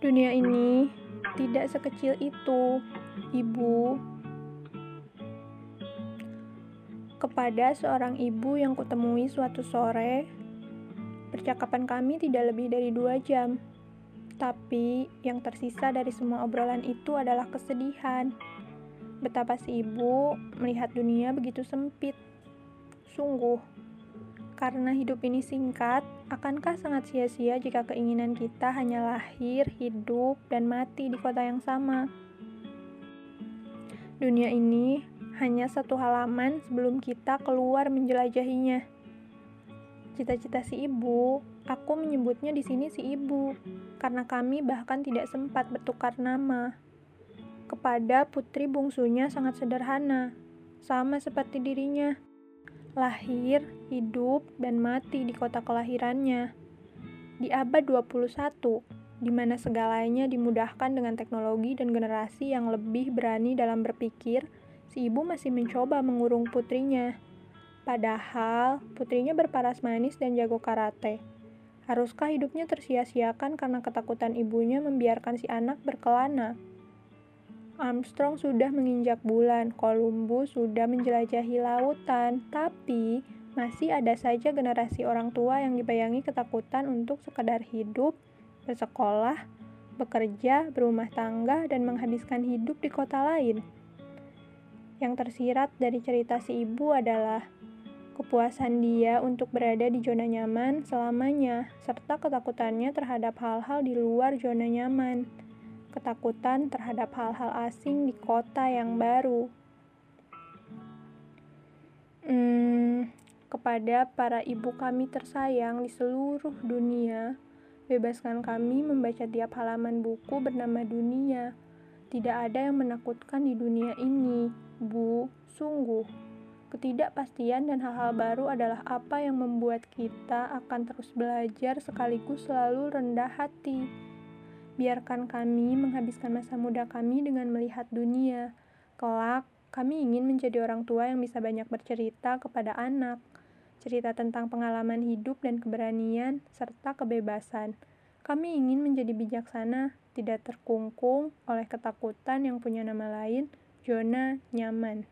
Dunia ini tidak sekecil itu, Ibu. Kepada seorang ibu yang kutemui suatu sore, percakapan kami tidak lebih dari dua jam. Tapi yang tersisa dari semua obrolan itu adalah kesedihan. Betapa si ibu melihat dunia begitu sempit. Sungguh, karena hidup ini singkat, akankah sangat sia-sia jika keinginan kita hanya lahir, hidup, dan mati di kota yang sama? Dunia ini hanya satu halaman sebelum kita keluar menjelajahinya. Cita-cita si ibu, aku menyebutnya di sini si ibu, karena kami bahkan tidak sempat bertukar nama. Kepada putri bungsunya sangat sederhana, sama seperti dirinya lahir, hidup, dan mati di kota kelahirannya. Di abad 21, di mana segalanya dimudahkan dengan teknologi dan generasi yang lebih berani dalam berpikir, si ibu masih mencoba mengurung putrinya. Padahal, putrinya berparas manis dan jago karate. Haruskah hidupnya tersia-siakan karena ketakutan ibunya membiarkan si anak berkelana? Armstrong sudah menginjak bulan, Columbus sudah menjelajahi lautan, tapi masih ada saja generasi orang tua yang dibayangi ketakutan untuk sekadar hidup, bersekolah, bekerja, berumah tangga, dan menghabiskan hidup di kota lain. Yang tersirat dari cerita si ibu adalah kepuasan dia untuk berada di zona nyaman selamanya, serta ketakutannya terhadap hal-hal di luar zona nyaman ketakutan terhadap hal-hal asing di kota yang baru. Hmm, kepada para ibu kami tersayang di seluruh dunia, bebaskan kami membaca tiap halaman buku bernama dunia. Tidak ada yang menakutkan di dunia ini, Bu, sungguh. Ketidakpastian dan hal-hal baru adalah apa yang membuat kita akan terus belajar sekaligus selalu rendah hati. Biarkan kami menghabiskan masa muda kami dengan melihat dunia. Kelak, kami ingin menjadi orang tua yang bisa banyak bercerita kepada anak. Cerita tentang pengalaman hidup dan keberanian, serta kebebasan. Kami ingin menjadi bijaksana, tidak terkungkung oleh ketakutan yang punya nama lain, zona nyaman.